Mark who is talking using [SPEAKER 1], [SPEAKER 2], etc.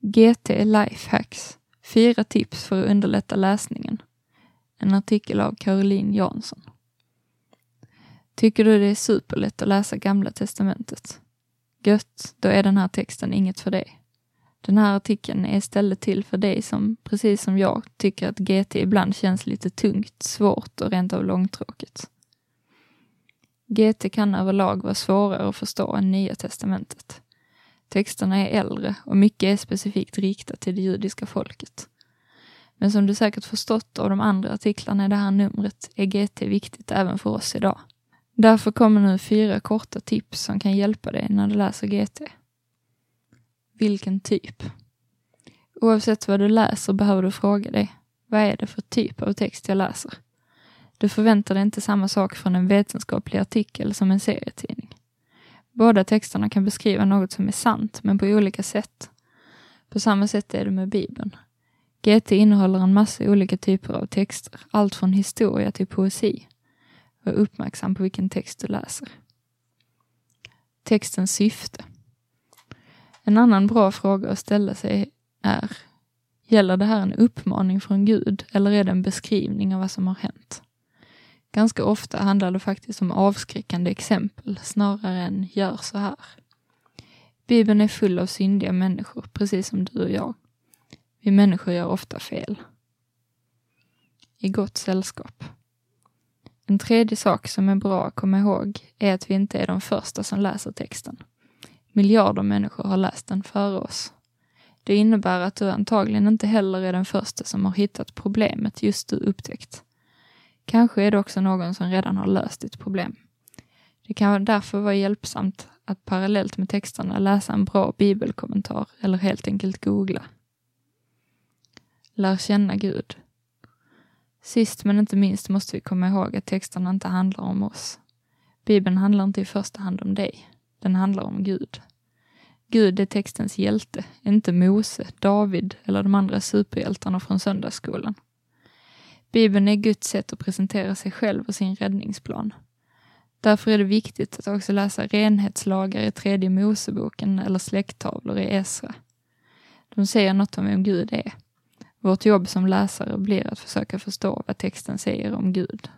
[SPEAKER 1] GT Lifehacks. Fyra tips för att underlätta läsningen. En artikel av Caroline Jansson. Tycker du det är superlätt att läsa Gamla Testamentet? Gött, då är den här texten inget för dig. Den här artikeln är istället till för dig som, precis som jag, tycker att GT ibland känns lite tungt, svårt och rent av långtråkigt. GT kan överlag vara svårare att förstå än Nya Testamentet. Texterna är äldre och mycket är specifikt riktat till det judiska folket. Men som du säkert förstått av de andra artiklarna i det här numret är GT viktigt även för oss idag. Därför kommer nu fyra korta tips som kan hjälpa dig när du läser GT. Vilken typ? Oavsett vad du läser behöver du fråga dig, vad är det för typ av text jag läser? Du förväntar dig inte samma sak från en vetenskaplig artikel som en serietidning. Båda texterna kan beskriva något som är sant, men på olika sätt. På samma sätt är det med Bibeln. GT innehåller en massa olika typer av texter, allt från historia till poesi. Var uppmärksam på vilken text du läser. Textens syfte. En annan bra fråga att ställa sig är, gäller det här en uppmaning från Gud eller är det en beskrivning av vad som har hänt? Ganska ofta handlar det faktiskt om avskräckande exempel snarare än gör så här. Bibeln är full av syndiga människor, precis som du och jag. Vi människor gör ofta fel. I gott sällskap. En tredje sak som är bra att komma ihåg är att vi inte är de första som läser texten. Miljarder människor har läst den före oss. Det innebär att du antagligen inte heller är den första som har hittat problemet just du upptäckt. Kanske är det också någon som redan har löst ditt problem. Det kan därför vara hjälpsamt att parallellt med texterna läsa en bra bibelkommentar eller helt enkelt googla. Lär känna Gud. Sist men inte minst måste vi komma ihåg att texterna inte handlar om oss. Bibeln handlar inte i första hand om dig. Den handlar om Gud. Gud är textens hjälte, inte Mose, David eller de andra superhjältarna från söndagsskolan. Bibeln är Guds sätt att presentera sig själv och sin räddningsplan. Därför är det viktigt att också läsa renhetslagar i tredje Moseboken eller släkttavlor i Esra. De säger något om vem Gud är. Vårt jobb som läsare blir att försöka förstå vad texten säger om Gud.